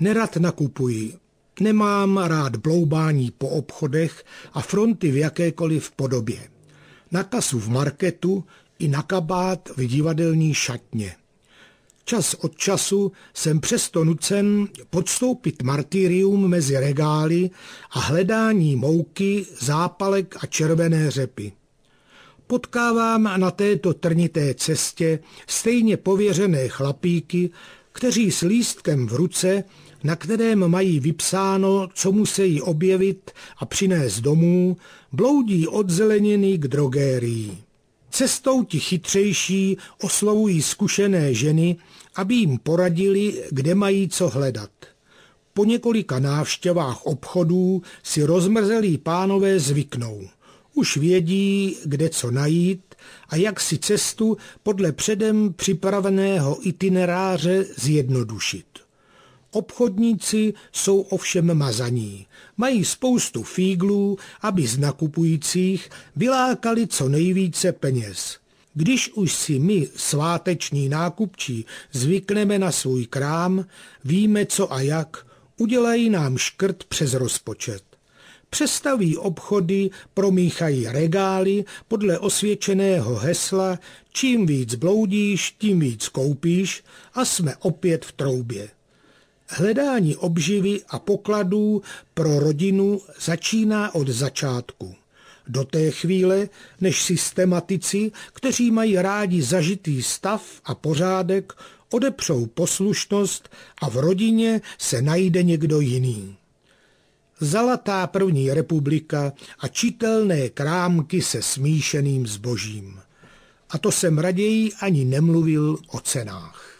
Nerad nakupuji. Nemám rád bloubání po obchodech a fronty v jakékoliv podobě. Na kasu v marketu i na kabát v divadelní šatně. Čas od času jsem přesto nucen podstoupit martyrium mezi regály a hledání mouky, zápalek a červené řepy. Potkávám na této trnité cestě stejně pověřené chlapíky, kteří s lístkem v ruce, na kterém mají vypsáno, co musí objevit a přinést domů, bloudí od zeleniny k drogérii. Cestou ti chytřejší oslovují zkušené ženy, aby jim poradili, kde mají co hledat. Po několika návštěvách obchodů si rozmrzelí pánové zvyknou. Už vědí, kde co najít a jak si cestu podle předem připraveného itineráře zjednodušit. Obchodníci jsou ovšem mazaní. Mají spoustu fíglů, aby z nakupujících vylákali co nejvíce peněz. Když už si my, sváteční nákupčí, zvykneme na svůj krám, víme co a jak, udělají nám škrt přes rozpočet. Přestaví obchody, promíchají regály podle osvědčeného hesla čím víc bloudíš, tím víc koupíš a jsme opět v troubě. Hledání obživy a pokladů pro rodinu začíná od začátku. Do té chvíle, než systematici, kteří mají rádi zažitý stav a pořádek, odepřou poslušnost a v rodině se najde někdo jiný. Zalatá první republika a čitelné krámky se smíšeným zbožím. A to jsem raději ani nemluvil o cenách.